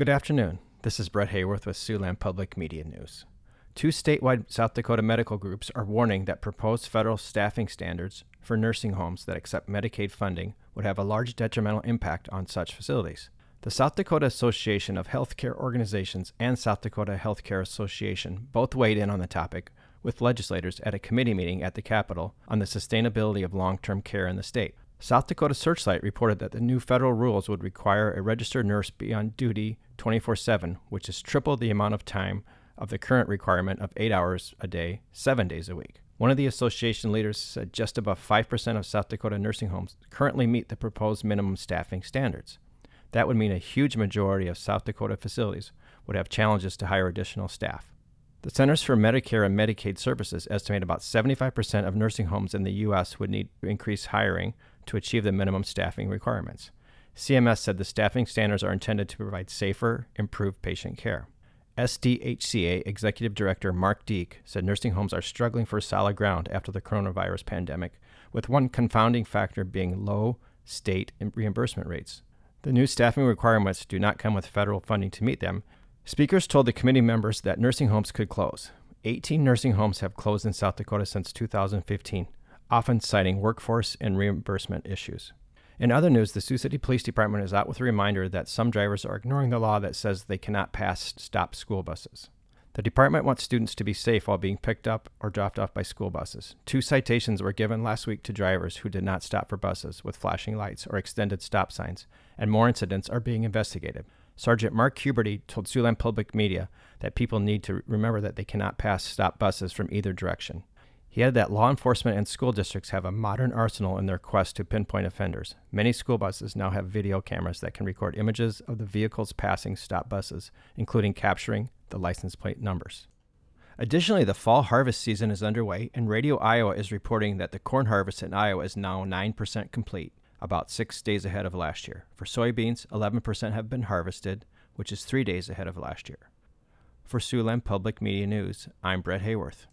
Good afternoon. This is Brett Hayworth with Siouxland Public Media News. Two statewide South Dakota medical groups are warning that proposed federal staffing standards for nursing homes that accept Medicaid funding would have a large detrimental impact on such facilities. The South Dakota Association of Healthcare Organizations and South Dakota Healthcare Association both weighed in on the topic with legislators at a committee meeting at the Capitol on the sustainability of long term care in the state. South Dakota Searchlight reported that the new federal rules would require a registered nurse be on duty 24 7, which is triple the amount of time of the current requirement of eight hours a day, seven days a week. One of the association leaders said just above 5% of South Dakota nursing homes currently meet the proposed minimum staffing standards. That would mean a huge majority of South Dakota facilities would have challenges to hire additional staff. The Centers for Medicare and Medicaid Services estimate about 75% of nursing homes in the U.S. would need to increase hiring to achieve the minimum staffing requirements. CMS said the staffing standards are intended to provide safer, improved patient care. SDHCA Executive Director Mark Deak said nursing homes are struggling for solid ground after the coronavirus pandemic, with one confounding factor being low state reimbursement rates. The new staffing requirements do not come with federal funding to meet them, Speakers told the committee members that nursing homes could close. 18 nursing homes have closed in South Dakota since 2015, often citing workforce and reimbursement issues. In other news, the Sioux City Police Department is out with a reminder that some drivers are ignoring the law that says they cannot pass stop school buses. The department wants students to be safe while being picked up or dropped off by school buses. Two citations were given last week to drivers who did not stop for buses with flashing lights or extended stop signs, and more incidents are being investigated. Sergeant Mark Huberty told Siouxland Public Media that people need to remember that they cannot pass stop buses from either direction. He added that law enforcement and school districts have a modern arsenal in their quest to pinpoint offenders. Many school buses now have video cameras that can record images of the vehicles passing stop buses, including capturing the license plate numbers. Additionally, the fall harvest season is underway, and Radio Iowa is reporting that the corn harvest in Iowa is now 9% complete about six days ahead of last year. For soybeans, 11% have been harvested, which is three days ahead of last year. For Siouxland Public Media News, I'm Brett Hayworth.